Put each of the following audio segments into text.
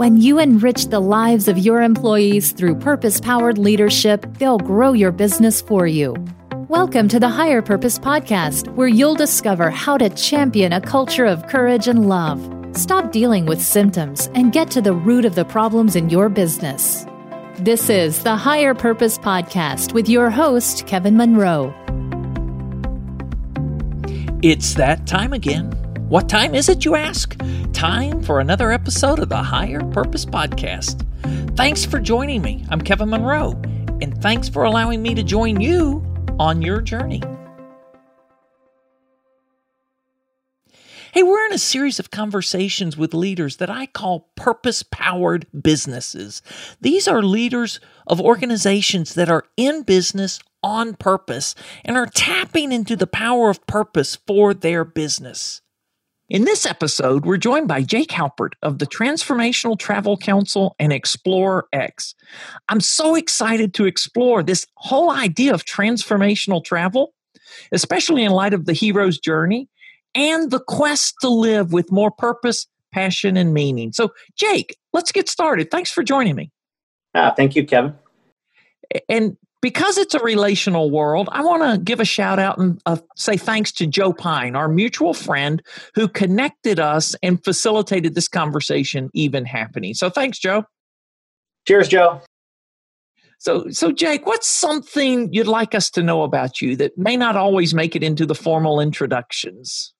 When you enrich the lives of your employees through purpose powered leadership, they'll grow your business for you. Welcome to the Higher Purpose Podcast, where you'll discover how to champion a culture of courage and love. Stop dealing with symptoms and get to the root of the problems in your business. This is the Higher Purpose Podcast with your host, Kevin Monroe. It's that time again. What time is it, you ask? Time for another episode of the Higher Purpose Podcast. Thanks for joining me. I'm Kevin Monroe, and thanks for allowing me to join you on your journey. Hey, we're in a series of conversations with leaders that I call purpose powered businesses. These are leaders of organizations that are in business on purpose and are tapping into the power of purpose for their business. In this episode, we're joined by Jake Haupert of the Transformational Travel Council and Explorer-X. I'm so excited to explore this whole idea of transformational travel, especially in light of the hero's journey and the quest to live with more purpose, passion, and meaning. So, Jake, let's get started. Thanks for joining me. Ah, thank you, Kevin. And because it's a relational world, I want to give a shout out and uh, say thanks to Joe Pine, our mutual friend who connected us and facilitated this conversation even happening. So thanks, Joe. Cheers, Joe. So, so Jake, what's something you'd like us to know about you that may not always make it into the formal introductions?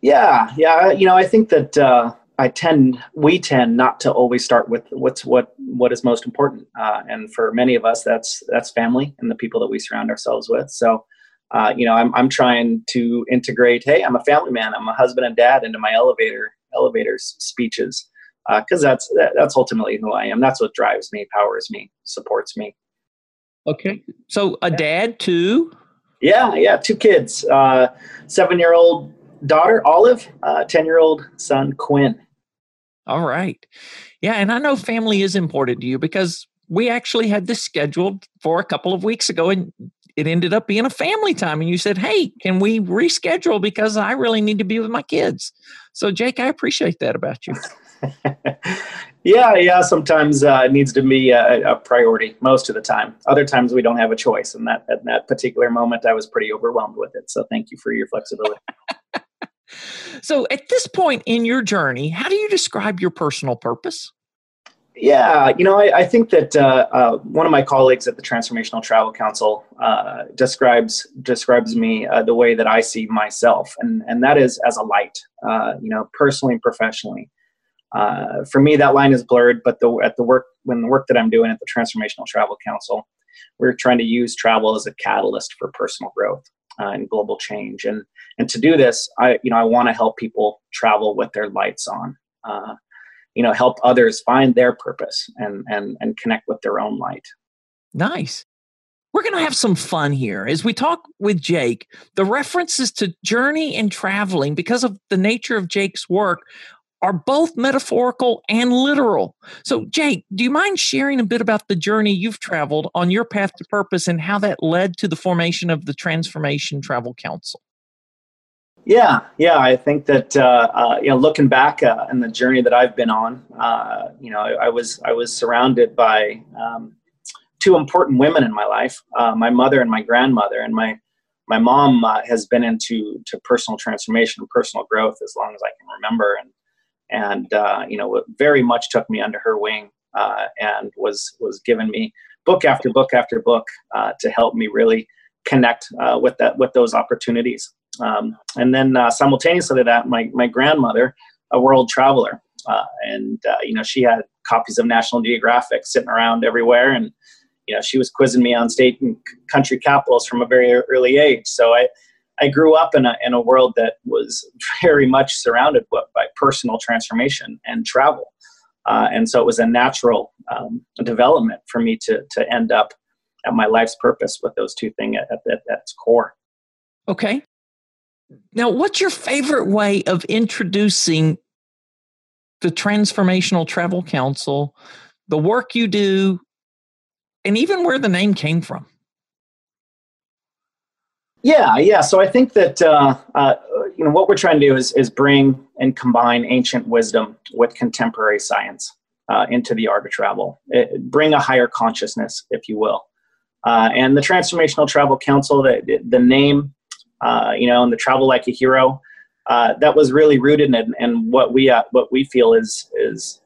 Yeah, yeah. You know, I think that uh, I tend, we tend not to always start with what's what what is most important, uh, and for many of us, that's that's family and the people that we surround ourselves with. So, uh, you know, I'm I'm trying to integrate. Hey, I'm a family man. I'm a husband and dad into my elevator elevator speeches because uh, that's that, that's ultimately who I am. That's what drives me, powers me, supports me. Okay, so a dad too. Yeah, yeah, two kids. Uh, seven year old daughter Olive, uh, ten year old son Quinn. All right. Yeah, and I know family is important to you because we actually had this scheduled for a couple of weeks ago and it ended up being a family time and you said, "Hey, can we reschedule because I really need to be with my kids." So Jake, I appreciate that about you. yeah, yeah. Sometimes uh, it needs to be a, a, priority. Most of the time, other times we don't have a choice. And that at that particular moment, I was pretty overwhelmed with it. So thank you for your flexibility. so, at this point in your journey, how do you describe your personal purpose? Yeah, you know, I, I think that uh, uh, one of my colleagues at the Transformational Travel Council uh, describes describes me uh, the way that I see myself, and and that is as a light. Uh, you know, personally and professionally. Uh, for me, that line is blurred, but the, at the work when the work that I'm doing at the Transformational Travel Council, we're trying to use travel as a catalyst for personal growth uh, and global change. And and to do this, I you know I want to help people travel with their lights on. Uh, you know, help others find their purpose and and and connect with their own light. Nice. We're going to have some fun here as we talk with Jake. The references to journey and traveling, because of the nature of Jake's work, are both metaphorical and literal. So, Jake, do you mind sharing a bit about the journey you've traveled on your path to purpose and how that led to the formation of the Transformation Travel Council? Yeah, yeah, I think that uh, uh, you know, looking back uh, in the journey that I've been on, uh, you know, I, I, was I was surrounded by um, two important women in my life, uh, my mother and my grandmother, and my my mom uh, has been into to personal transformation and personal growth as long as I can remember, and and uh, you know very much took me under her wing uh, and was was giving me book after book after book uh, to help me really connect uh, with that with those opportunities. Um, and then uh, simultaneously to that, my my grandmother, a world traveler, uh, and you know she had copies of National Geographic sitting around everywhere, and you know she was quizzing me on state and country capitals from a very early age. So I I grew up in a, in a world that was very much surrounded by personal transformation and travel. Uh, and so it was a natural um, development for me to, to end up at my life's purpose with those two things at, at, at its core. Okay. Now, what's your favorite way of introducing the Transformational Travel Council, the work you do, and even where the name came from? Yeah, yeah. So I think that uh, uh, you know what we're trying to do is is bring and combine ancient wisdom with contemporary science. uh, into the art of travel. It, bring a higher consciousness, if you will. Uh, and the Transformational Travel Council, the, the name, uh, you know, and the Travel Like a Hero, uh, that was really rooted in, in what we what we feel is is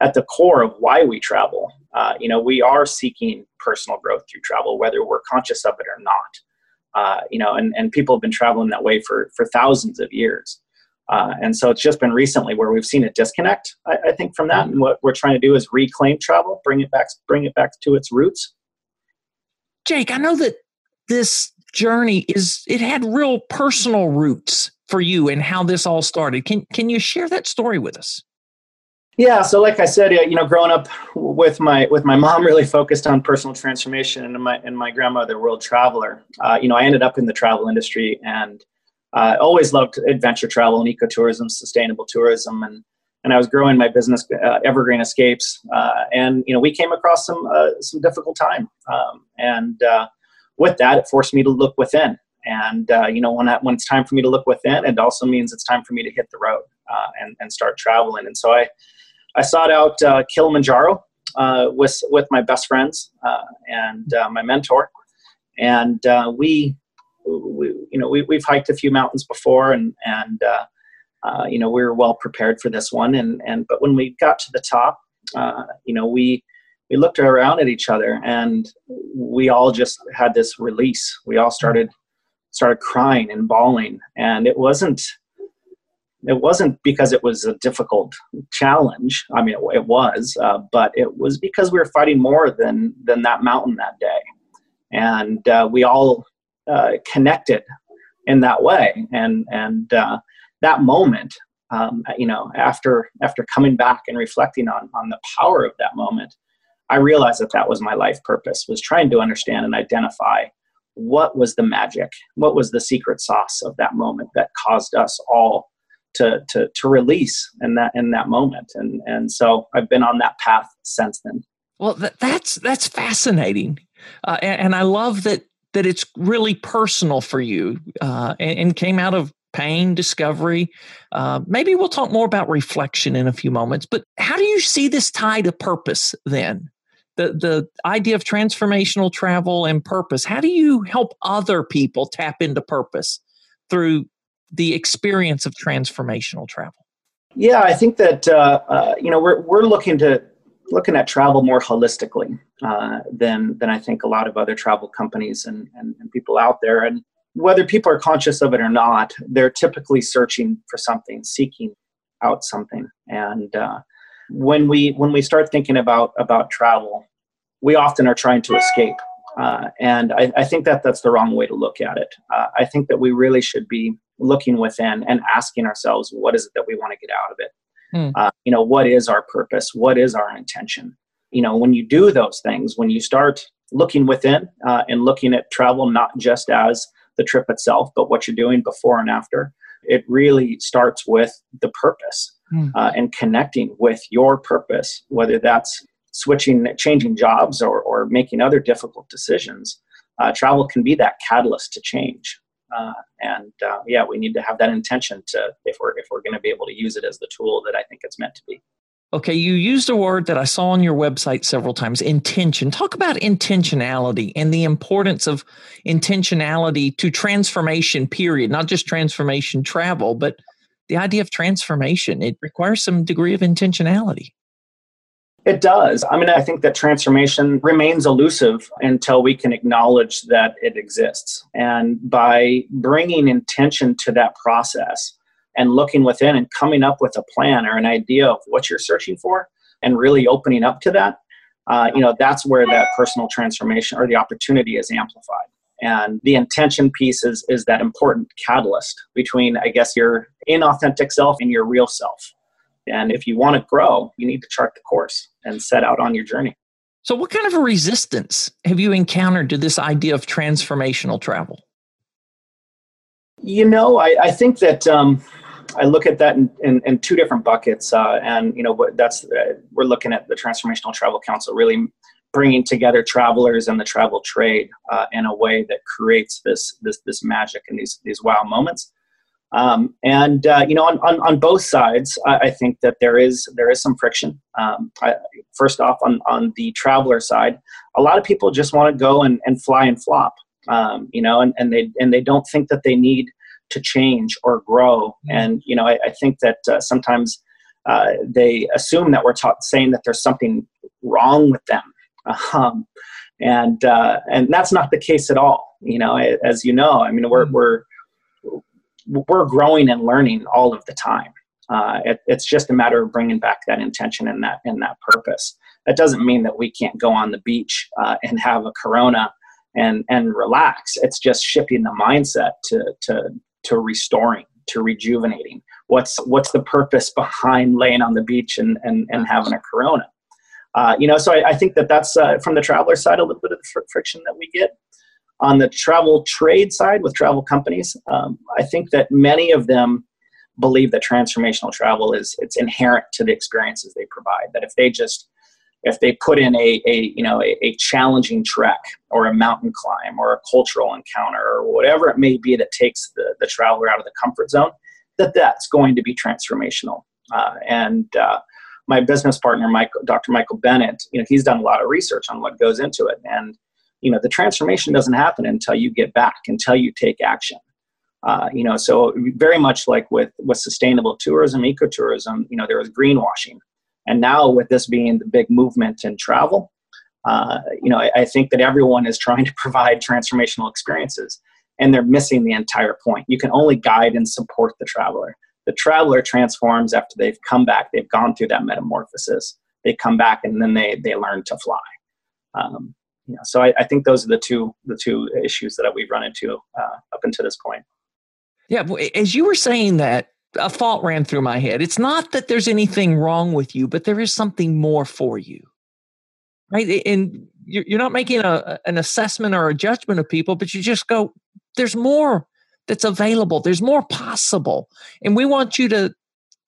at the core of why we travel. You know, we are seeking personal growth through travel, whether we're conscious of it or not. you know, and, and people have been traveling that way for for thousands of years. Uh, and so it's just been recently where we've seen a disconnect, I, I, think, from that. And what we're trying to do is reclaim travel, bring it back, bring it back to its roots. Jake, I know that this journey is it had real personal roots for you and how this all started. Can can you share that story with us? Yeah, so like I said, you know, growing up with my with my mom, really focused on personal transformation, and my and my grandmother, world traveler. Uh, you know, I ended up in the travel industry and I uh, always loved adventure travel and ecotourism, sustainable tourism, and and I was growing my business, uh, Evergreen Escapes, uh, and you know we came across some uh, some difficult time, um, and uh, with that, it forced me to look within. And uh, you know when I, when it's time for me to look within, it also means it's time for me to hit the road and and start traveling. And so I I sought out Kilimanjaro with with my best friends and my mentor, and we we, you know, we, we've hiked a few mountains before and, and, uh, uh, you know, we were well prepared for this one. And, and, but when we got to the top, uh, you know, we, we looked around at each other and we all just had this release. We all started, started crying and bawling. And it wasn't, it wasn't because it was a difficult challenge. I mean, it, it was, uh, but it was because we were fighting more than than that mountain that day, and uh, we all uh, connected in that way. And and uh, that moment, um, you know, after after coming back and reflecting on on the power of that moment, I realized that that was my life purpose was trying to understand and identify what was the magic, what was the secret sauce of that moment that caused us all to to to release in that in that moment. And and so I've been on that path since then. Well, that's that's fascinating, uh, and, and I love that that it's really personal for you uh, and, and, came out of pain discovery uh, maybe we'll talk more about reflection in a few moments but how do you see this tie to purpose then the the idea of transformational travel and purpose how do you help other people tap into purpose through the experience of transformational travel yeah i think that uh, uh you know we're, we're looking to looking at travel more holistically uh, than than I think a lot of other travel companies and, and, and, people out there. And whether people are conscious of it or not, they're typically searching for something, seeking out something. And uh, when we when we start thinking about about travel, we often are trying to escape. Uh, and I, I, think that that's the wrong way to look at it. Uh, I think that we really should be looking within and asking ourselves, what is it that we want to get out of it? Mm. Uh, you know, what is our purpose? What is our intention? You know, when you do those things, when you start looking within uh, and looking at travel not just as the trip itself, but what you're doing before and after, it really starts with the purpose mm. uh, and connecting with your purpose, whether that's switching, changing jobs, or, or making other difficult decisions. Uh, travel can be that catalyst to change. Uh, and uh, yeah, we need to have that intention to if we're if we're going to be able to use it as the tool that I think it's meant to be. Okay, you used a word that I saw on your website several times intention. Talk about intentionality and the importance of intentionality to transformation, period, not just transformation travel, but the idea of transformation. It requires some degree of intentionality. It does. I mean, I think that transformation remains elusive until we can acknowledge that it exists. And by bringing intention to that process and looking within and coming up with a plan or an idea of what you're searching for and really opening up to that, uh, you know, that's where that personal transformation or the opportunity is amplified. And the intention piece is, is that important catalyst between, I guess, your inauthentic self and your real self. And if you want to grow, you need to chart the course and set out on your journey. So, what kind of a resistance have you encountered to this idea of transformational travel? You know, I, I think that um, I look at that in, in, in two different buckets, uh, and you know, that's uh, we're looking at the Transformational Travel Council really bringing together travelers and the travel trade uh, in a way that creates this this this magic and these these wow moments. Um, and uh, you know, on, on, on both sides, I, I, think that there is there is some friction. Um, I, first off, on on the traveler side, a lot of people just want to go and, and fly and flop. Um, you know, and, and they and they don't think that they need to change or grow. Mm-hmm. And you know, I, I think that uh, sometimes uh, they assume that we're saying that there's something wrong with them, um, and uh, and that's not the case at all. You know, as you know, I mean, we're mm-hmm. we're we're growing and learning all of the time. Uh, it, it's just a matter of bringing back that intention and that and that purpose. That doesn't mean that we can't go on the beach uh, and have a Corona and and relax. It's just shifting the mindset to to to restoring, to rejuvenating. What's what's the purpose behind laying on the beach and and, and having a Corona? Uh, you know, so I, I think that that's uh, from the traveler side a little bit of the fr- friction that we get. On the travel trade side with travel companies, um, I think that many of them believe that transformational travel is it's inherent to the experiences they provide. That if they just if they put in a, a you know a, a, challenging trek or a mountain climb or a cultural encounter or whatever it may be that takes the, the traveler out of the comfort zone that that's going to be transformational uh, and uh, my business partner michael dr michael bennett you know he's done a lot of research on what goes into it and you know the transformation doesn't happen until you get back until you take action uh, you know so very much like with with sustainable tourism ecotourism you know there was greenwashing and now with this being the big movement in travel, uh, you know, I, I, think that everyone is trying to provide transformational experiences, and they're missing the entire point. You can only guide and support the traveler. The traveler transforms after they've come back. They've gone through that metamorphosis. They come back and then they they learn to fly. Um, you know, so I, I, think those are the two the two issues that we've run into uh, up until this point. Yeah, as you were saying that, a thought ran through my head. It's not that there's anything wrong with you, but there is something more for you. Right. And you're not making a, an assessment or a judgment of people, but you just go, there's more that's available, there's more possible. And we want you to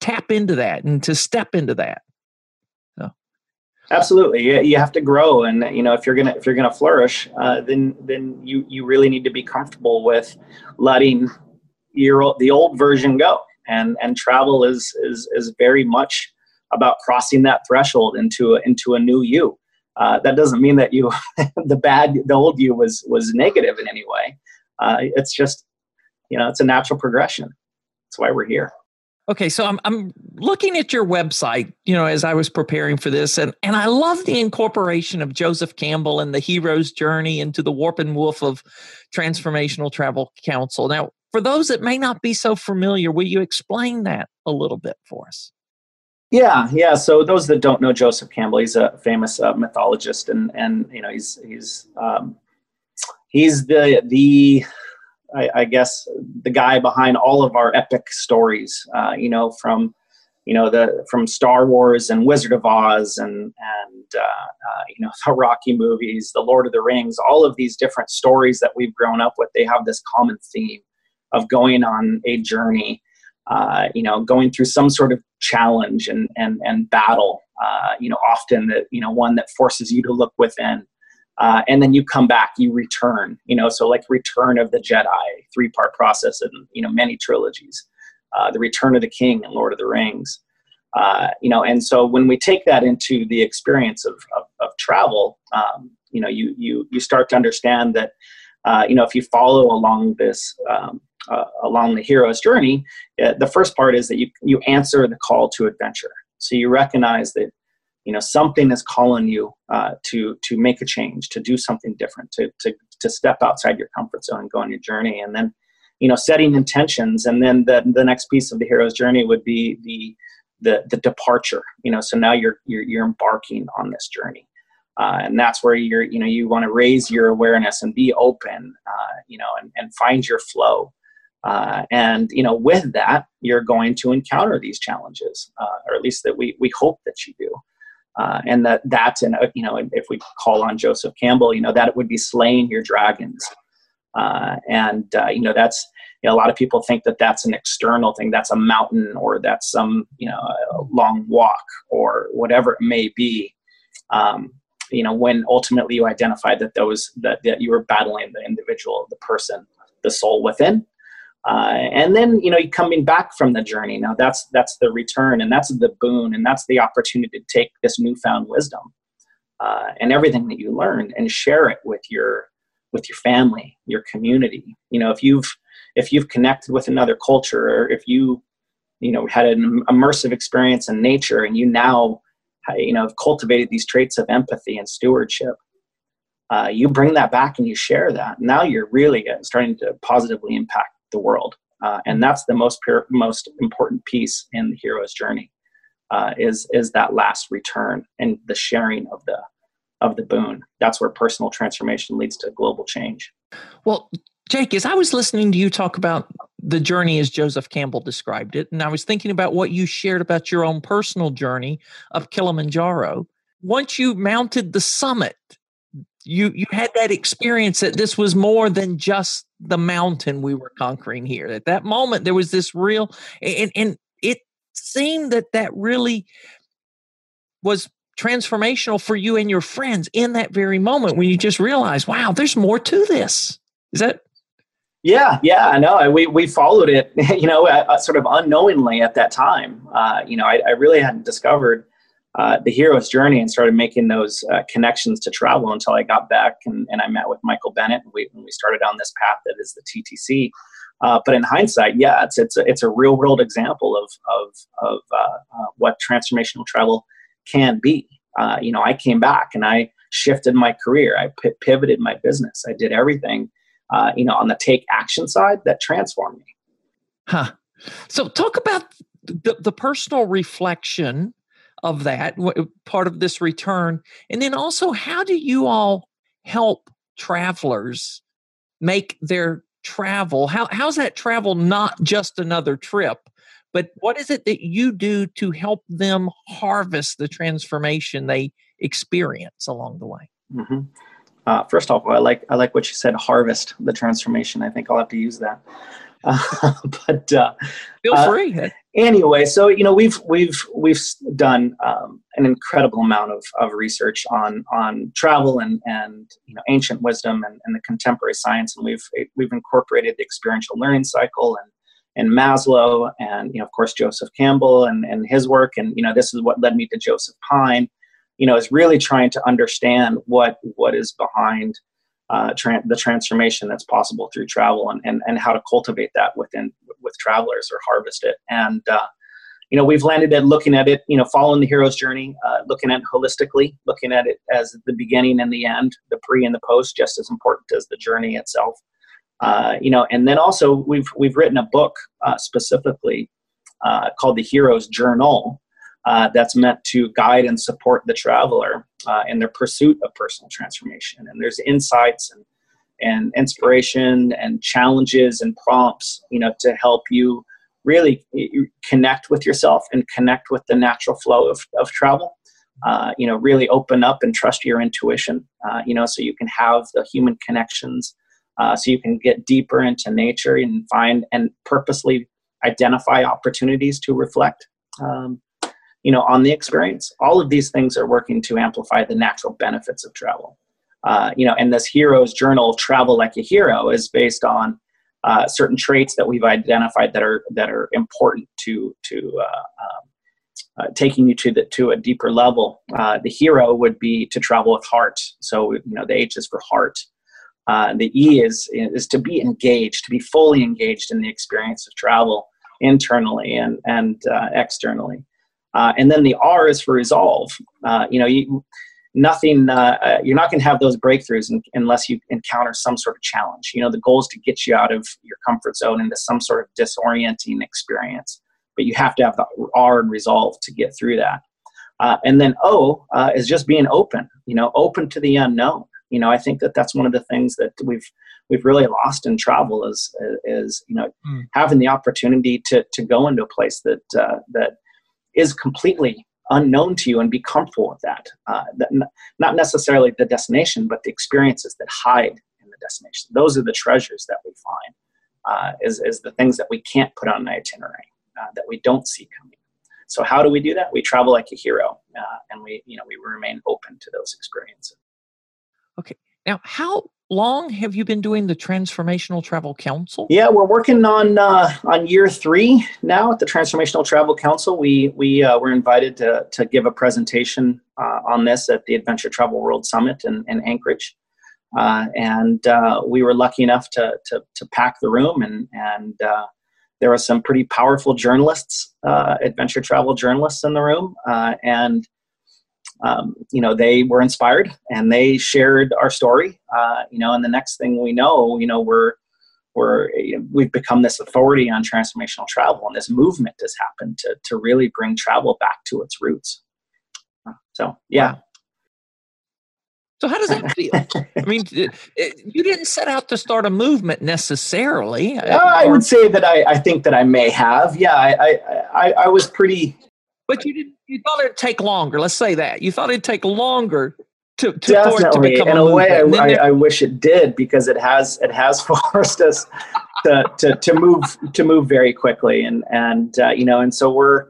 tap into that and to step into that. So. Absolutely, you have to grow, and you know if you're gonna if you're gonna flourish, uh, then then you you really need to be comfortable with letting your the old version go and and travel is is is very much about crossing that threshold into a, into a new you. Uh, that doesn't mean that you the bad the old you was was negative in any way. Uh, it's just you know it's a natural progression. That's why we're here. Okay, so I'm I'm looking at your website, you know, as I was preparing for this, and and I love the incorporation of Joseph Campbell and the hero's journey into the warp and woof of transformational travel council. Now, for those that may not be so familiar, will you explain that a little bit for us? Yeah, yeah. So those that don't know Joseph Campbell, he's a famous uh, mythologist, and and you know he's he's um, he's the the I, I, guess the guy behind all of our epic stories. Uh, you know from you know the from Star Wars and Wizard of Oz and and uh, uh, you know the Rocky movies, the Lord of the Rings, all of these different stories that we've grown up with. They have this common theme of going on a journey, uh, you know, going through some sort of challenge and and and battle. Uh, you know, often that you know one that forces you to look within, uh, and then you come back, you return. You know, so like Return of the Jedi, three part process, and you know many trilogies. Uh, the Return of the King and Lord of the Rings. Uh, you know, and so when we take that into the experience of, of, of travel, um, you know, you, you, you start to understand that, uh, you know, if you follow along this, um, uh, along the hero's journey, uh, the first part is that you you answer the call to adventure. So you recognize that you know something is calling you uh, to to make a change, to do something different, to to to step outside your comfort zone and go on your journey, and then you know setting intentions, and then the the next piece of the hero's journey would be the the the departure. You know, so now you're you're, you're embarking on this journey. Uh, and that's where you're you know you want to raise your awareness and be open uh, you know and, and find your flow uh, and you know, with that, you're going to encounter these challenges, uh, or at least that we we hope that you do. Uh, and that that's in you know, if we call on Joseph Campbell, you know, that it would be slaying your dragons. Uh, and uh, you know, that's you know, a lot of people think that that's an external thing, that's a mountain, or that's some you know, a long walk, or whatever it may be. Um, you know, when ultimately you identify that those that, that you were battling the individual, the person, the soul within Uh, and then you know coming back from the journey now that's that's the return and that's the boon and that's the opportunity to take this newfound wisdom uh, and everything that you learned and share it with your with your family your community. You know if you've if you've connected with another culture or if you you know had an immersive experience in nature and you now you know have cultivated these traits of empathy and stewardship uh, you bring that back and you share that now you're really starting to positively impact the world. Uh, and that's the most most important piece in the hero's journey uh, is is that last return and the sharing of the of the boon. That's where personal transformation leads to global change. Well Jake, as I was listening to you talk about the journey as Joseph Campbell described it, and I was thinking about what you shared about your own personal journey up Kilimanjaro, once you mounted the summit, you you had that experience that this was more than just the mountain we were conquering here. At that moment, there was this real, and and it seemed that that really was transformational for you and your friends in that very moment when you just realized, wow, there's more to this. Is that yeah, yeah, I know. We we followed it, you know, uh, sort of unknowingly at that time. Uh, you know, I, I, really hadn't discovered uh, the hero's journey and started making those uh, connections to travel until I got back and, and I met with Michael Bennett and we, and we started on this path that is the TTC. Uh, but in hindsight, yeah, it's it's a, it's a real world example of of of uh, what transformational travel can be. you know, I came back and I shifted my career. I p- pivoted my business. I did everything uh, you know, on the take action side that transformed me. Huh. So talk about the, the personal reflection of that part of this return, and then also how do you all help travelers make their travel? How how's that travel not just another trip? But what is it that you do to help them harvest the transformation they experience along the way? Mm-hmm. Uh, first off, I like I like what you said. Harvest the transformation. I think I'll have to use that. Uh, but uh, feel uh, free. Anyway, so you know we've we've we've done um, an incredible amount of, of research on on travel and and you know ancient wisdom and, and the contemporary science, and we've we've incorporated the experiential learning cycle and and Maslow and you know of course Joseph Campbell and and his work, and you know this is what led me to Joseph Pine you know, is really trying to understand what what is behind uh, tra- the transformation that's possible through travel and, and, and how to cultivate that within with travelers or harvest it. And uh, you know, we've landed at looking at it, you know, following the hero's journey, uh, looking at it holistically, looking at it as the beginning and the end, the pre and the post, just as important as the journey itself. Uh, you know, and then also we've we've written a book uh, specifically uh, called the Hero's Journal, uh, that's meant to guide and support the traveler uh, in their pursuit of personal transformation. And there's insights and, and inspiration and challenges and prompts, you know, to help you really connect with yourself and connect with the natural flow of, of travel. Uh, you know, really open up and trust your intuition, uh, you know, so you can have the human connections, uh, so you can get deeper into nature and find and purposely identify opportunities to reflect. Um, you know, on the experience. All of these things are working to amplify the natural benefits of travel. Uh, you know, and this hero's journal, "Travel Like a Hero," is based on uh, certain traits that we've identified that are that are important to to uh, um, uh taking you to the to a deeper level. Uh, the hero would be to travel with heart. So you know, the H is for heart. Uh, the E is is to be engaged, to be fully engaged in the experience of travel internally and and externally. Uh, and then the R is for resolve. Uh, you know, you, nothing. Uh, uh you're not going to have those breakthroughs in, unless you encounter some sort of challenge. You know, the goal is to get you out of your comfort zone into some sort of disorienting experience. But you have to have the R and resolve to get through that. Uh, and then O uh, is just being open. You know, open to the unknown. You know, I think that that's one of the things that we've we've really lost in travel is is you know mm. having the opportunity to to go into a place that that is completely unknown to you and be comfortable with that. Uh, that n- not necessarily the destination, but the experiences that hide in the destination. Those are the treasures that we find, uh, is, is the things that we can't put on an itinerary, uh, that we don't see coming. So how do we do that? We travel like a hero, uh, and we, you know, we remain open to those experiences. Okay. Now, how long have you been doing the Transformational Travel Council? Yeah, we're working on uh, on year three now at the Transformational Travel Council. We we uh, were invited to to give a presentation uh, on this at the Adventure Travel World Summit in, in Anchorage, uh, and uh, we were lucky enough to to, to pack the room and and uh, there were some pretty powerful journalists, adventure travel journalists in the room, and um, you know they were inspired and they shared our story uh, you know and the next thing we know you know we're we're we've become this authority on transformational travel and this movement has happened to to really bring travel back to its roots so yeah wow. So how does that feel? I mean, you didn't set out to start a movement necessarily. Uh, I would say that I, I think that I may have. Yeah, I, I, I was pretty but you didn't. You thought it'd take longer. Let's say that you thought it'd take longer to, to definitely. To in a, a way, I, I, I, wish it did because it has it has forced us to, to to move to move very quickly, and and uh, you know, and so we're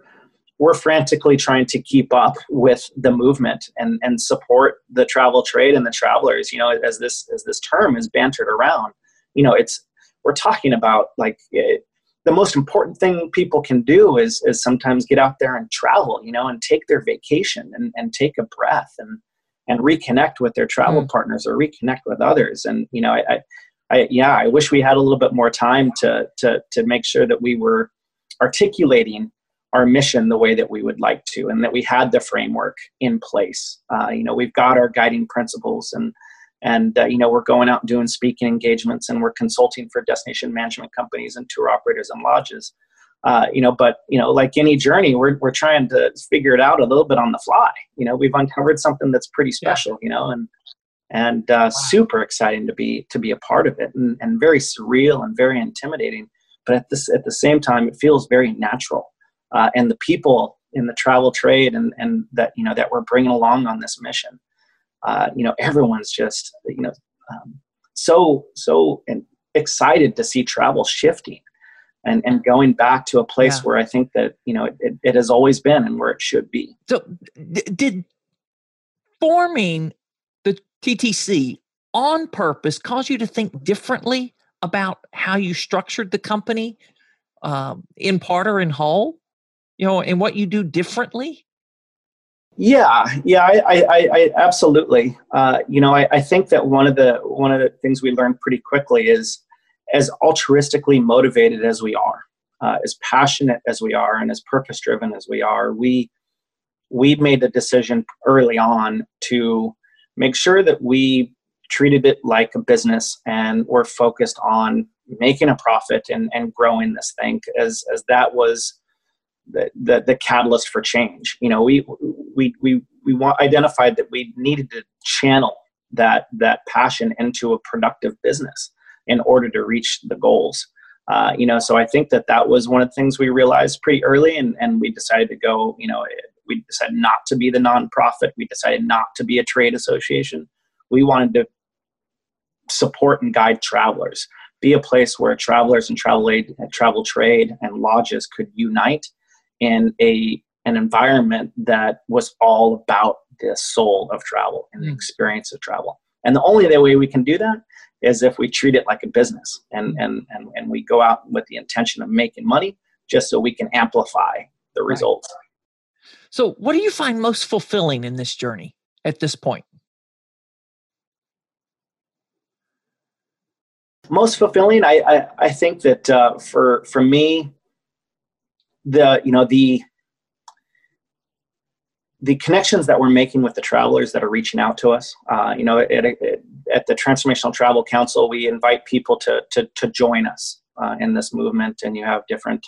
we're frantically trying to keep up with the movement and and support the travel trade and the travelers. You know, as this as this term is bantered around, you know, it's we're talking about like it, the most important thing people can do is is sometimes get out there and travel, you know, and take their vacation and, and take a breath and and reconnect with their travel mm. partners or reconnect with others. And you know, I, I, I, yeah, I wish we had a little bit more time to to to make sure that we were articulating our mission the way that we would like to, and that we had the framework in place. Uh, you know, we've got our guiding principles and and uh, you know we're going out and doing speaking engagements and we're consulting for destination management companies and tour operators and lodges uh, you know but you know like any journey we're, we're trying to figure it out a little bit on the fly you know we've uncovered something that's pretty special yeah. you know and and uh, wow. super exciting to be to be a part of it and, and very surreal and very intimidating but at this at the same time it feels very natural uh, and the people in the travel trade and and that you know that we're bringing along on this mission uh, you know, everyone's just, you know, um, so, so excited to see travel shifting and, and going back to a place yeah. where I think that, you know, it, it, has always been and where it should be. So d- did forming the TTC on purpose cause you to think differently about how you structured the company um, in part or in whole, you know, and what you do differently? Yeah, yeah, I, I, I absolutely. Uh, you know, I, I think that one of the one of the things we learned pretty quickly is as altruistically motivated as we are, uh, as passionate as we are, and as purpose driven as we are, we we made the decision early on to make sure that we treated it like a business and we're focused on making a profit and, and growing this thing as as that was the, the, catalyst for change. You know, we we we we want, identified that we needed to channel that that passion into a productive business in order to reach the goals. Uh, you know, so I think that that was one of the things we realized pretty early, and and we decided to go. You know, we decided not to be the nonprofit. We decided not to be a trade association. We wanted to support and guide travelers, be a place where travelers and travel aid, travel trade, and lodges could unite in a an environment that was all about the soul of travel and the hmm. experience of travel. And the only way we can do that is if we treat it like a business and, hmm. and, and, and we go out with the intention of making money just so we can amplify the results. So, what do you find most fulfilling in this journey at this point? Most fulfilling, I, I, I think that uh, for, for me, the you know the the connections that we're making with the travelers that are reaching out to us. Uh, you know, at, at, at, the Transformational Travel Council, we invite people to to, to join us uh, in this movement, and you have different,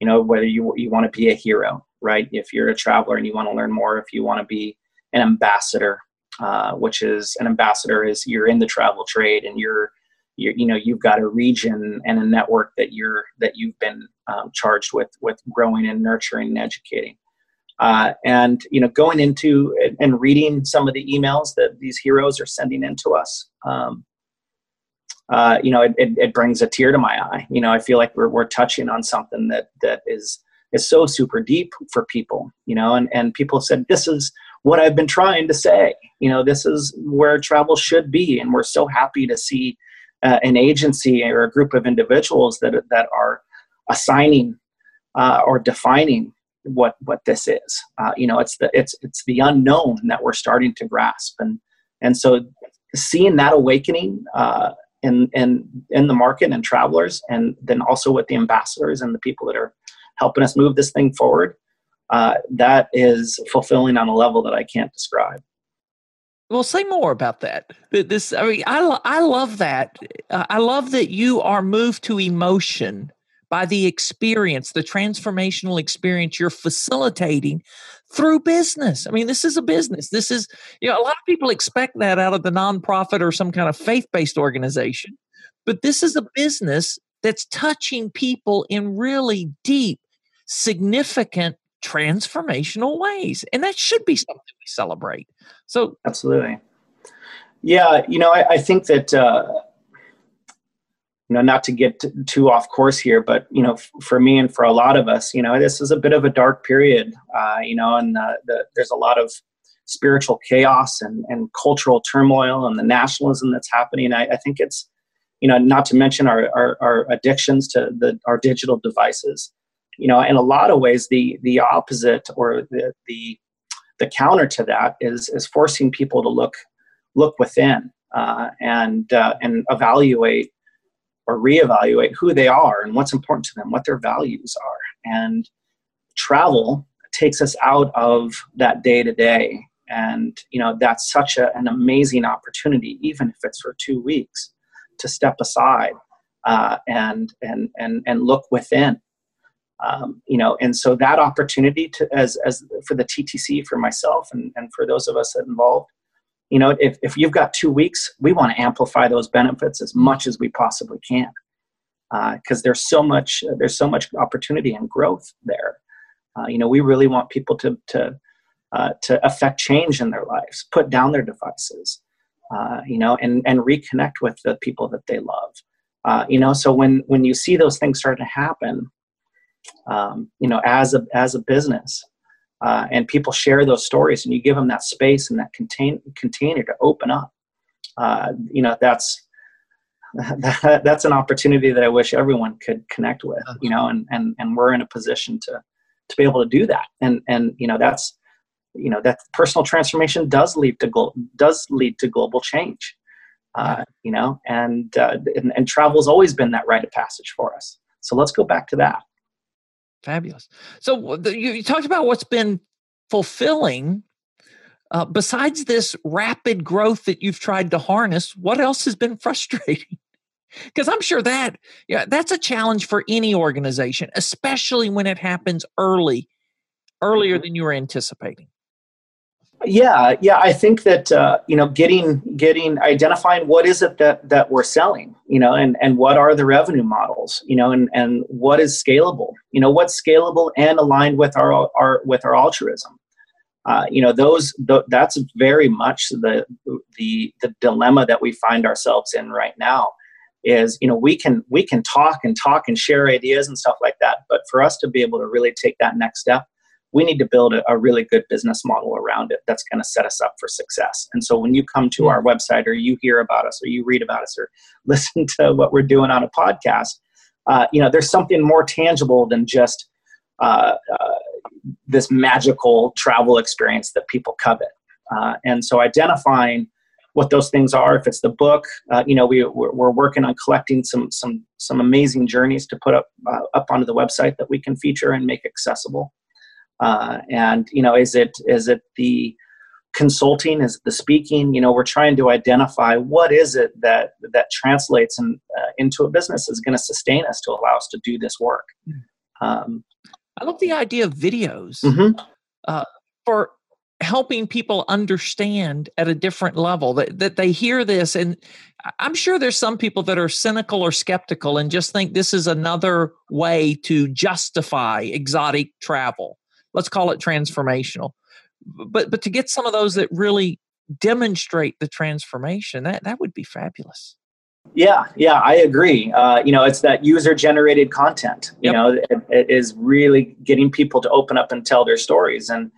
you know, whether you you want to be a hero, right? If you're a traveler and you want to learn more, if you want to be an ambassador, uh, which is an ambassador is you're in the travel trade and you're you you know you've got a region and a network that you're that you've been um, charged with with growing and nurturing and educating. Uh, and you know going into and reading some of the emails that these heroes are sending in to us um, uh, you know it, it, it, brings a tear to my eye. You know i feel like we're, we're touching on something that that is is so super deep for people you know and and people said this is what i've been trying to say. You know, this is where travel should be, and we're so happy to see uh, an agency or a group of individuals that that are assigning uh, or defining what what this is. Uh, you know, it's the it's it's the unknown that we're starting to grasp, and and so seeing that awakening uh, in in in the market and travelers, and then also with the ambassadors and the people that are helping us move this thing forward, uh, that is fulfilling on a level that I can't describe. Well, say more about that. This, I mean, I I love that. Uh, I love that you are moved to emotion by the experience, the transformational experience you're facilitating through business. I mean, this is a business. This is, you know, a lot of people expect that out of the nonprofit or some kind of faith based organization, but this is a business that's touching people in really deep, significant, transformational ways. And that should be something we celebrate. So, absolutely. Yeah, you know, I, I think that. Uh, you know not to get too off course here but you know f- for me and for a lot of us you know this is a bit of a dark period uh, you know and the, the, there's a lot of spiritual chaos and, and cultural turmoil and the nationalism that's happening I, I think it's you know not to mention our, our, our addictions to the, our digital devices you know in a lot of ways the the opposite or the the, the counter to that is is forcing people to look look within uh, and uh, and evaluate or reevaluate who they are and what's important to them, what their values are. And travel takes us out of that day to day. And, you know, that's such a, an amazing opportunity, even if it's for two weeks, to step aside uh, and, and, and, and look within. Um, you know, and so that opportunity to, as, as for the TTC, for myself and, and for those of us that involved, you know if, if you've got two weeks we want to amplify those benefits as much as we possibly can because uh, there's so much there's so much opportunity and growth there. Uh, you know we really want people to to uh, to affect change in their lives put down their devices uh, you know and and reconnect with the people that they love. Uh, you know so when when you see those things start to happen um, you know as a as a business uh, and people share those stories and you give them that space and that contain, container to open up uh, you know that's that, that's an opportunity that i wish everyone could connect with you know and and and we're in a position to to be able to do that. And and you know that's you know that personal transformation does lead to glo- does lead to global change uh, you know and, uh, and and travel's always been that rite of passage for us. So let's go back to that Fabulous. So you, you, talked about what's been fulfilling. Uh, besides this rapid growth that you've tried to harness, what else has been frustrating? Because I'm sure that yeah, that's a challenge for any organization, especially when it happens early, earlier mm-hmm. than you were anticipating yeah yeah i think that uh, you know getting getting identifying what is it that that we're selling you know and and what are the revenue models you know and and what is scalable you know what's scalable and aligned with our our with our altruism. Uh, you know those th- that's very much the the the dilemma that we find ourselves in right now is you know we can we can talk and talk and share ideas and stuff like that but for us to be able to really take that next step we need to build a, a really good business model around it that's going to set us up for success. And so when you come to our website or you hear about us or you read about us or listen to what we're doing on a podcast, uh, you know, there's something more tangible than just uh, uh, this magical travel experience that people covet. Uh, and so identifying what those things are, if it's the book, uh, you know, we, we're, we're, working on collecting some, some, some amazing journeys to put up, uh, up onto the website that we can feature and make accessible. Uh, and you know, is it is it the consulting? Is it the speaking? You know, we're trying to identify what is it that that translates in, uh, into a business is going to sustain us to allow us to do this work. Um, I love the idea of videos mm-hmm. uh, for helping people understand at a different level that, that they hear this and i'm sure there's some people that are cynical or skeptical and just think this is another way to justify exotic travel let's call it transformational. But but to get some of those that really demonstrate the transformation that that would be fabulous. Yeah yeah i agree. Uh, you know it's that user generated content you yep. know it, it is really getting people to open up and tell their stories. And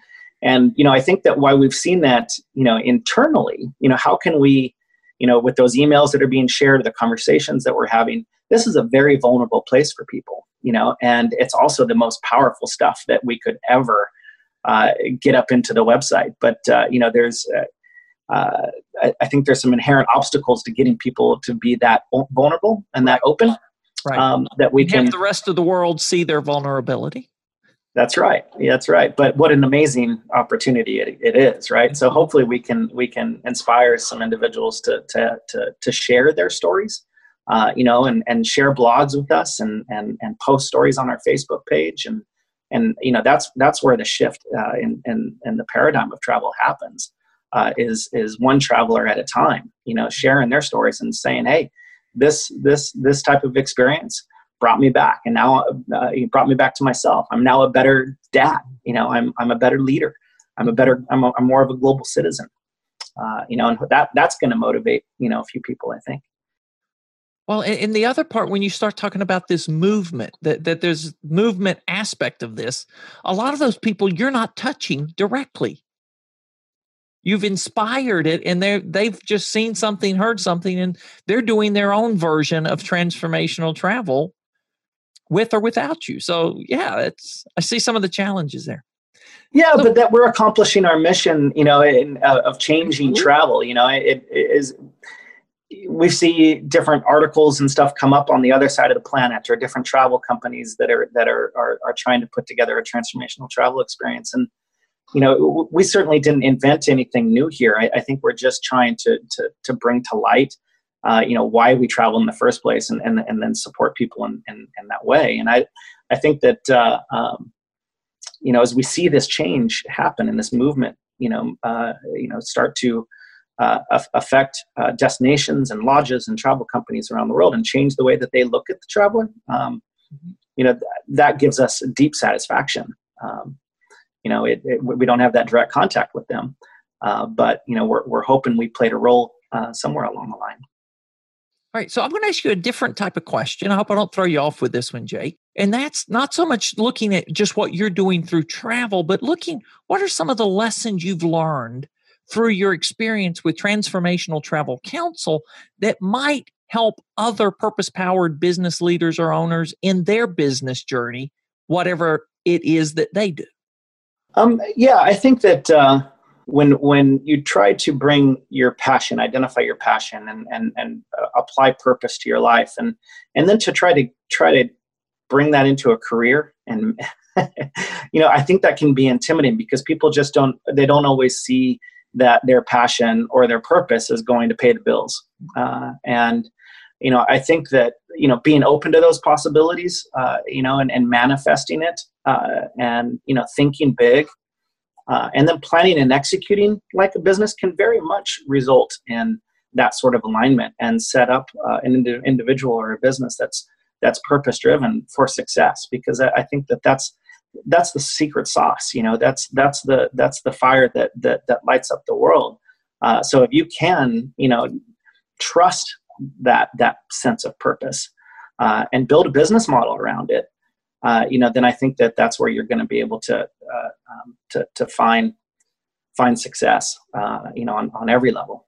and you know i think that why we've seen that you know internally you know how can we you know with those emails that are being shared the conversations that we're having this is a very vulnerable place for people you know and it's also the most powerful stuff that we could ever uh, get up into the website but uh, you know there's uh, uh I, I, think there's some inherent obstacles to getting people to be that vulnerable and that open right. um, that we can have the rest of the world see their vulnerability that's right. Yeah, that's right. But what an amazing opportunity it, it is, right? So hopefully we can we can inspire some individuals to to to, to share their stories, uh, you know, and and share blogs with us and and and post stories on our Facebook page. And and you know that's that's where the shift uh, in, in in the paradigm of travel happens uh, is is one traveler at a time, you know, sharing their stories and saying, hey, this this this type of experience brought me back and now uh, he brought me back to myself. I'm now a better dad you know i'm, I'm a better leader. I'm a better i'm, a, I'm more of a global citizen. Uh, you know and that that's going to motivate you know a few people i think well in the other part when you start talking about this movement that, that there's movement aspect of this a lot of those people you're not touching directly you've inspired it and they they've just seen something heard something and they're doing their own version of transformational travel with or without you. So yeah, it's I see some of the challenges there. Yeah, so, but that we're accomplishing our mission, you know, in, uh, of changing travel. You know, it, it is. We see different articles and stuff come up on the other side of the planet, or different travel companies that are that are are, are trying to put together a transformational travel experience. And you know, we certainly didn't invent anything new here. I, I think we're just trying to to to bring to light uh, you know why we travel in the first place and and, and then support people in, in, in that way and i i think that uh, um, you know as we see this change happen and this movement you know uh, you know start to uh, affect uh, destinations and lodges and travel companies around the world and change the way that they look at the traveler um, you know th- that gives us deep satisfaction um, you know it, it, we don't have that direct contact with them uh, but you know we're, we're hoping we played a role somewhere along the line all right, so I'm going to ask you a different type of question. I hope I don't throw you off with this one, Jake. And that's not so much looking at just what you're doing through travel, but looking what are some of the lessons you've learned through your experience with Transformational Travel Council that might help other purpose powered business leaders or owners in their business journey, whatever it is that they do? Um, yeah, I think that uh, when when you try to bring your passion identify your passion and and and uh, apply purpose to your life and and then to try to try to bring that into a career and you know i think that can be intimidating because people just don't they don't always see that their passion or their purpose is going to pay the bills. Uh, and you know i think that you know being open to those possibilities uh, you know and, and manifesting it uh, and you know thinking big uh, and then planning and executing like a business can very much result in that sort of alignment and set up uh, an ind- individual or a business that's that's purpose driven for success. Because I, I, think that that's that's the secret sauce you know that's that's the that's the fire that that, that lights up the world uh, so if you can you know trust that that sense of purpose uh, and build a business model around it uh, you know, then I think that that's where you're going to be able to uh, um, to to find find success, uh, you know, on, on every level.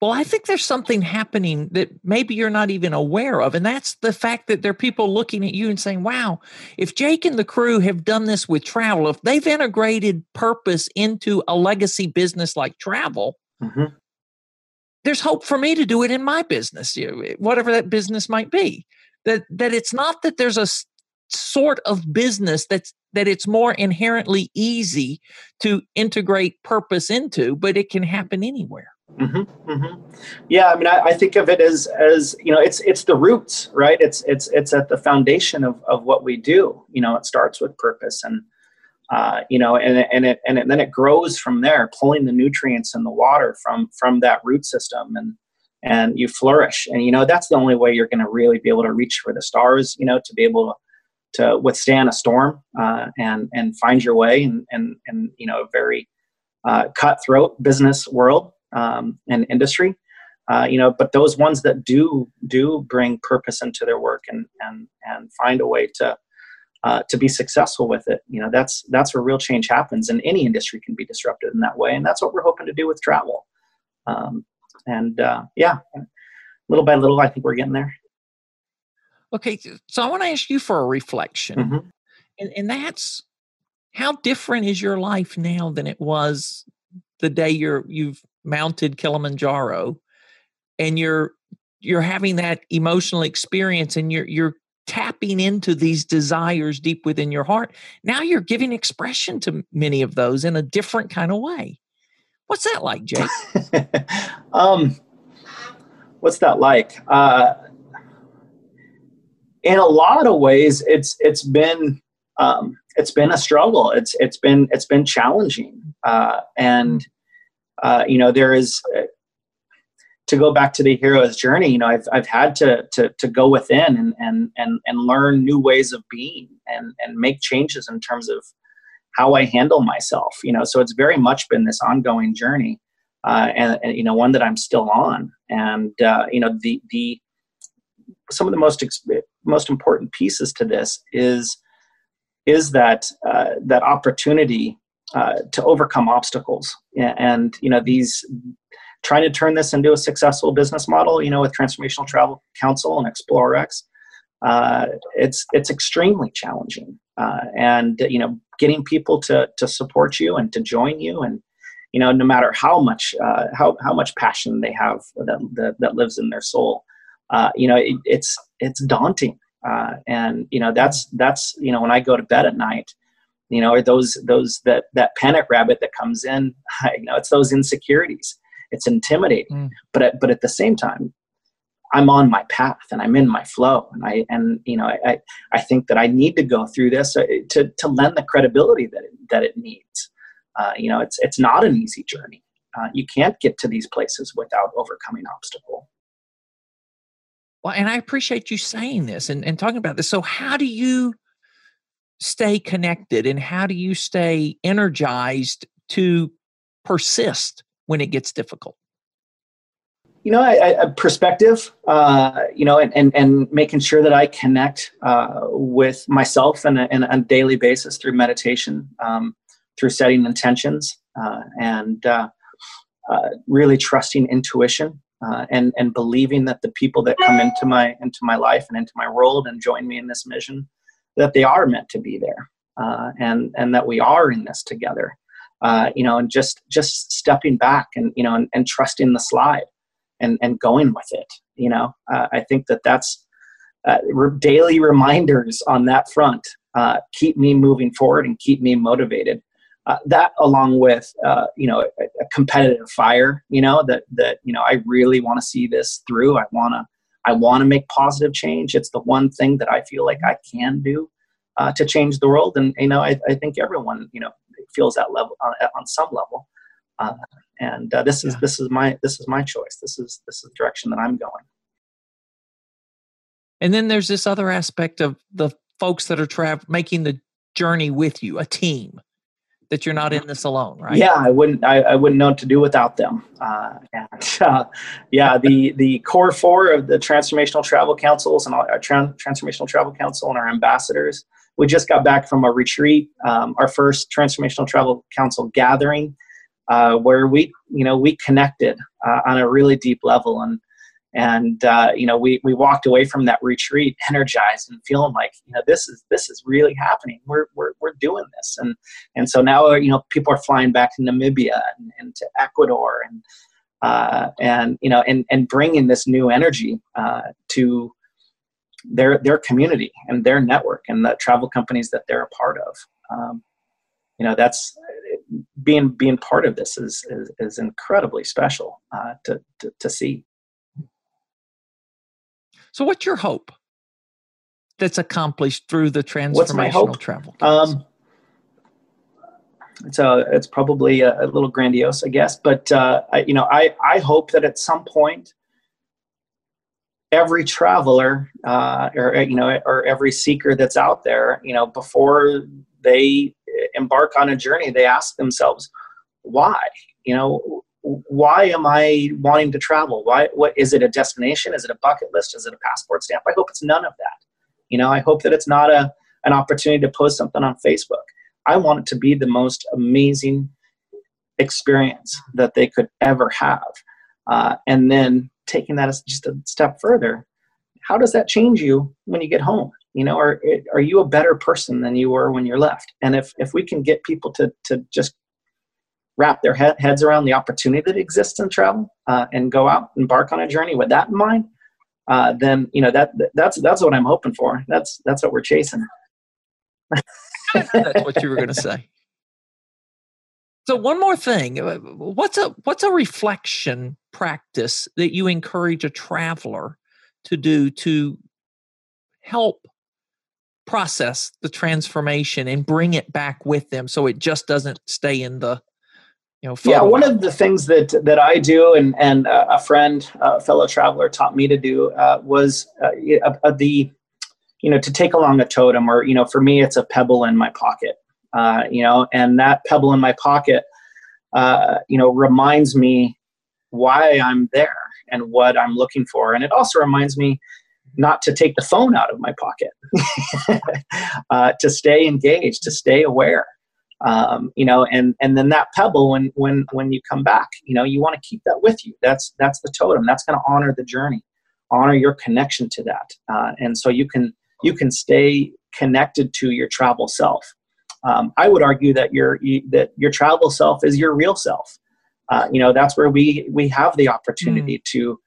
Well, I think there's something happening that maybe you're not even aware of. And that's the fact that there are people looking at you and saying, wow, if Jake and the crew have done this with travel, if they've integrated purpose into a legacy business like travel, mm-hmm. there's hope for me to do it in my business, whatever that business might be. That, that it's not that there's a sort of business that's that it's more inherently easy to integrate purpose into, but it can happen anywhere. Mm-hmm, mm-hmm. Yeah, I mean, I, I, think of it as as you know, it's it's the roots, right? It's it's it's at the foundation of of what we do. You know, it starts with purpose, and uh, you know, and and it and it, then it grows from there, pulling the nutrients and the water from from that root system, and and you flourish. And you know, that's the only way you're going to really be able to reach for the stars. You know, to be able to to withstand a storm uh, and and find your way and and and you know a very uh, cutthroat business world um, and industry. Uh, you know, but those ones that do do bring purpose into their work and and and find a way to uh, to be successful with it. You know, that's that's where real change happens, and any industry can be disrupted in that way, and that's what we're hoping to do with travel. Um, and uh, yeah, little by little, I think we're getting there. Okay, so I want to ask you for a reflection, mm-hmm. and, and that's how different is your life now than it was the day you're you've mounted Kilimanjaro, and you're you're having that emotional experience, and you're you're tapping into these desires deep within your heart. Now you're giving expression to many of those in a different kind of way. What's that like, Jake? um, what's that like? Uh, in a lot of ways, it's it's been um, it's been a struggle. It's it's been it's been challenging, uh, and uh, you know there is uh, to go back to the hero's journey. You know, I've I've had to to to go within and and and and learn new ways of being and and make changes in terms of how I handle myself. You know, so it's very much been this ongoing journey, uh, and, and, you know, one that I'm still on. And uh, you know, the the some of the most most important pieces to this is is that uh, that opportunity uh, to overcome obstacles, and you know, these trying to turn this into a successful business model. You know, with Transformational Travel Council and Explorer-X. Uh, it's it's extremely challenging, uh, and you know getting people to to support you and to join you and you know no matter how much uh, how how much passion they have that that, that lives in their soul uh, you know it, it's it's daunting uh, and you know that's that's you know when I go to bed at night you know or those those that that panic rabbit that comes in you know it's those insecurities it's intimidating mm. but at, but at the same time I'm on my path and I'm in my flow. And I, and, you know, I, I think that I need to go through this uh, to, to lend the credibility that it, that it needs. Uh, you know, it's, it's not an easy journey. Uh, you can't get to these places without overcoming obstacle. Well, and I appreciate you saying this and, and talking about this. So how do you stay connected and how do you stay energized to persist when it gets difficult? you know, a perspective, uh, you know, and, and, and making sure that I connect uh, with myself on a, on a, daily basis through meditation, um, through setting intentions, uh, and uh, uh, really trusting intuition uh, and and believing that the people that come into my into my life and into my world and join me in this mission, that they are meant to be there, and and that we are in this together. you know, and just just stepping back and you know and, and trusting the slide and and going with it you know? Uh, i think that that's uh, daily reminders on that front uh, keep me moving forward and keep me motivated. Uh, that along with uh, you know a, a, competitive fire you know that that you know i really want to see this through. I want to i want to make positive change it's the one thing that i feel like i can do uh, to change the world and you know I, I think everyone you know feels that level on, on some level uh, and uh, this is yeah. this is my this is my choice. This is this is the direction that I'm going. And then there's this other aspect of the folks that are tra- making the journey with you, a team that you're not in this alone, right? Yeah, I wouldn't. I, I wouldn't know what to do without them. Uh, and uh, yeah, the the core four of the Transformational Travel Councils and our Tran- Transformational Travel Council and our ambassadors. We just got back from a retreat, um, our first Transformational Travel Council gathering uh, where we you know we connected uh, on a really deep level and and uh, you know we we walked away from that retreat energized and feeling like you know this is this is really happening. We're we're, we're doing this. And and so now you know people are flying back to Namibia and, and to Ecuador and uh, and you know and and bringing this new energy uh, to their their community and their network and the travel companies that they're a part of. Um, you know that's being being part of this is is, is incredibly special uh, to, to, to see. So, what's your hope that's accomplished through the transformational travel? Um, it's a, it's probably a, a, little grandiose, I guess, but uh, I, you know, I I hope that at some point every traveler uh, or you know or every seeker that's out there you know before they embark on a journey, they ask themselves, why? You know, why am I wanting to travel? Why? What is it? A destination? Is it a bucket list? Is it a passport stamp? I hope it's none of that. You know, I hope that it's not a, an opportunity to post something on Facebook. I want it to be the most amazing experience that they could ever have. Uh, and then taking that just a step further, how does that change you when you get home? You know, are are you a better person than you were when you're left? And if if we can get people to to just wrap their head, heads around the opportunity that exists in travel uh, and go out and embark on a journey with that in mind, uh, then you know that that's that's what I'm hoping for. That's that's what we're chasing. that's what you were going to say. So one more thing, uh, what's a what's a reflection practice that you encourage a traveler to do to help process the transformation and bring it back with them so it just doesn't stay in the you know yeah one of the things that that i do and and uh, a friend a fellow traveler taught me to do uh, was uh, uh, the you know to take along a totem or you know for me it's a pebble in my pocket uh, you know, and that pebble in my pocket, uh, you know, reminds me why I'm there and what I'm looking for. And it also reminds me not to take the phone out of my pocket, uh, to stay engaged, to stay aware. Um, you know, and and then that pebble when when when you come back, you know, you want to keep that with you. That's that's the totem. That's going to honor the journey, honor your connection to that, uh, and so you can you can stay connected to your travel self um, I would argue that your that your travel self is your real self. Uh, you know, that's where we we have the opportunity mm. to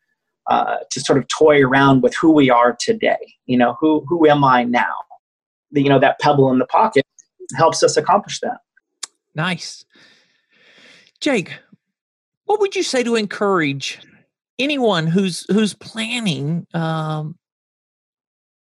uh, to sort of toy around with who we are today. You know, who who am I now? The, you know, that pebble in the pocket helps us accomplish that. Nice, Jake. What would you say to encourage anyone who's who's planning um,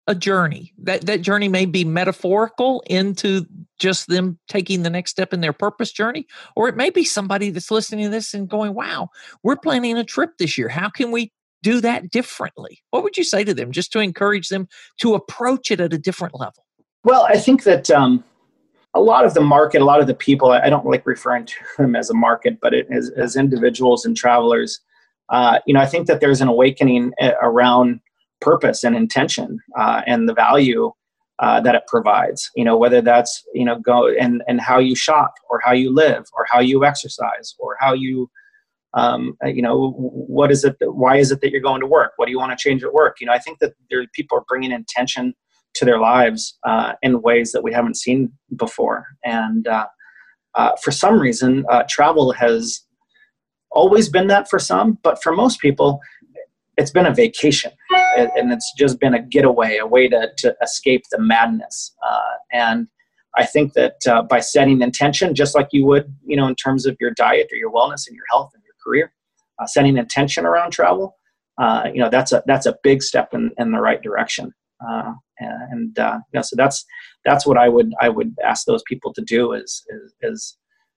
a journey. That that journey may be metaphorical into just them taking the next step in their purpose journey, or it may be somebody that's listening to this and going, "Wow, we're planning a trip this year. How can we do that differently?" What would you say to them just to encourage them to approach it at a different level? Well, I think that um, a lot of the market, a lot of the people, I don't like referring to them as a market, but it, as, as individuals and travelers, uh, you know, I think that there's an awakening eh, around purpose and intention uh, and the value uh, that it provides you know whether that's you know go and and how you shop or how you live or how you exercise or how you um, uh, you know what is it that, why is it that you're going to work? What do you want to change at work? You know i think that there people are bringing intention to their lives uh, in ways that we haven't seen before. And uh, uh, for some reason travel has always been that for some but for most people it's been a vacation. And it's just been a getaway a way to, to escape the madness. Uh, and i think that uh, by setting intention just like you would you know in terms of your diet or your wellness and your health and your career uh, setting intention around travel uh, you know that's a that's a big step in, in the right direction. Uh, and uh, you know so that's that's what i would i would ask those people to do is is, is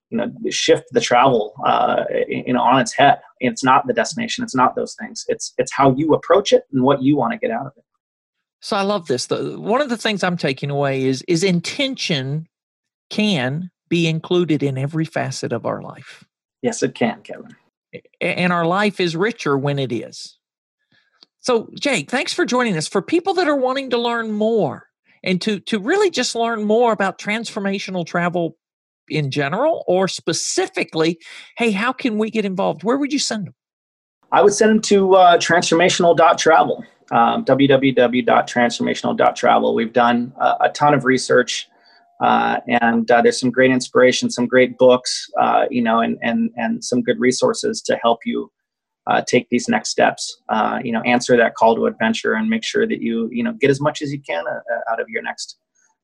you know shift the travel uh, you know on its head. It's not the destination. It's not those things. It's it's how you approach it and what you want to get out of it. So i love this. The, one of the things i'm taking away is is intention can be included in every facet of our life. Yes it can kevin. And our life is richer when it is so jake thanks for joining us for people that are wanting to learn more and to to really just learn more about transformational travel in general or specifically, hey, how can we get involved? Where would you send them? I would send them to uh, transformational.travel, um, www.transformational.travel. We've done uh, a ton of research. Uh, and uh, there's some great inspiration, some great books, uh, you know, and, and, and some good resources to help you uh, take these next steps. Uh, you know, answer that call to adventure and make sure that you, you know, get as much as you can uh, out of your next,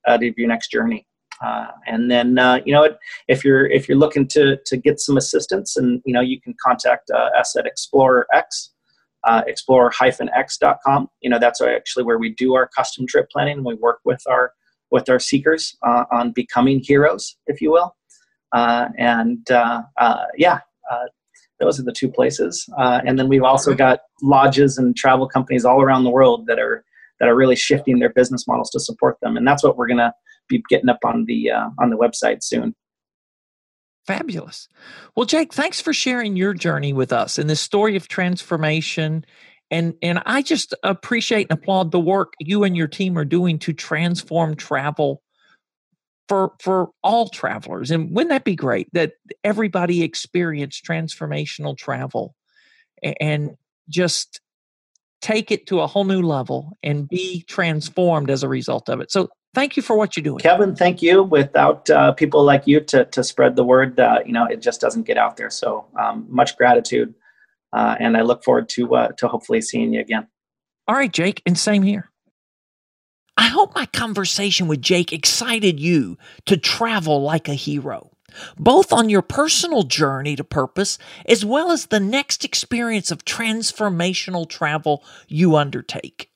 out of your next journey. Uh, and then uh, you know if you're if you're looking to to get some assistance and you know you can contact uh, us at explorer x uh, explorer-x.com you know that's actually where we do our custom trip planning we work with our with our seekers uh, on becoming heroes if you will uh, and yeah those are the two places and then we've also got lodges and travel companies all around the world that are that are really shifting their business models to support them and that's what we're going to be getting up on the uh, on the website soon. Fabulous. Well, Jake, thanks for sharing your journey with us and this story of transformation And, and I just appreciate and applaud the work you and your team are doing to transform travel for for all travelers and wouldn't that be great that everybody experience transformational travel and just take it to a whole new level and be transformed as a result of it. So thank you for what you're doing. Kevin thank you. Without uh, people like you to, to spread the word uh, you know it just doesn't get out there. So um, much gratitude uh, and i look forward to uh, to hopefully seeing you again. All right jake and same here I hope my conversation with Jake excited you to travel like a hero, both on your personal journey to purpose as well as the next experience of transformational travel you undertake.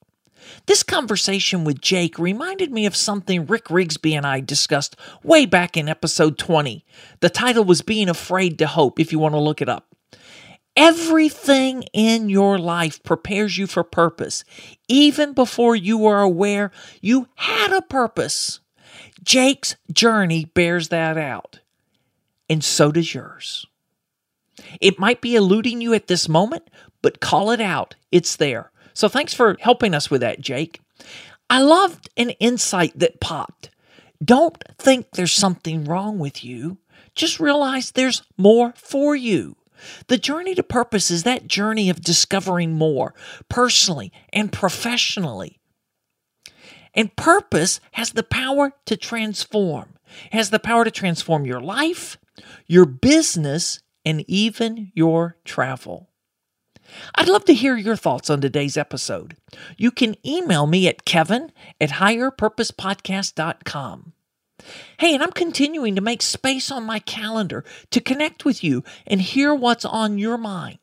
This conversation with Jake reminded me of something Rick Rigsby and I discussed way back in episode 20. The title was Being Afraid to Hope, if you want to look it up. Everything in your life prepares you for purpose, even before you are aware you had a purpose. Jake's journey bears that out, and so does yours. It might be eluding you at this moment, but call it out. It's there. So thanks for helping us with that, Jake. I loved an insight that popped. Don't think there's something wrong with you. Just realize there's more for you. The journey to purpose is that journey of discovering more personally and professionally. And purpose has the power to transform, it has the power to transform your life, your business, and even your travel. I'd love to hear your thoughts on today's episode. You can email me at kevin at higherpurposepodcast.com. Hey, and I'm continuing to make space on my calendar to connect with you and hear what's on your mind.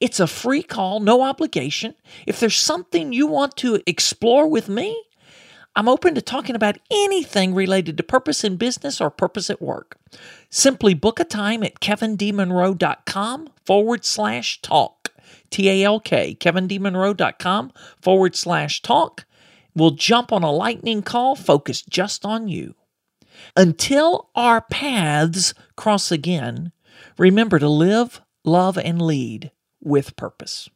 It's a free call, no obligation. If there's something you want to explore with me, I'm open to talking about anything related to purpose in business or purpose at work. Simply book a time at kevindmonroe.com forward slash talk. T A L K, kevindmonroe.com forward slash talk. We'll jump on a lightning call focused just on you. Until our paths cross again, remember to live, love, and lead with purpose.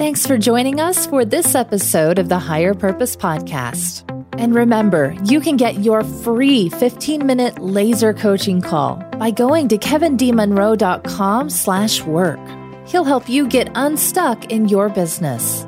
Thanks for joining us for this episode of the Higher Purpose Podcast. And remember, you can get your free 15-minute laser coaching call by going to kevindmonroe.com slash work. He'll help you get unstuck in your business.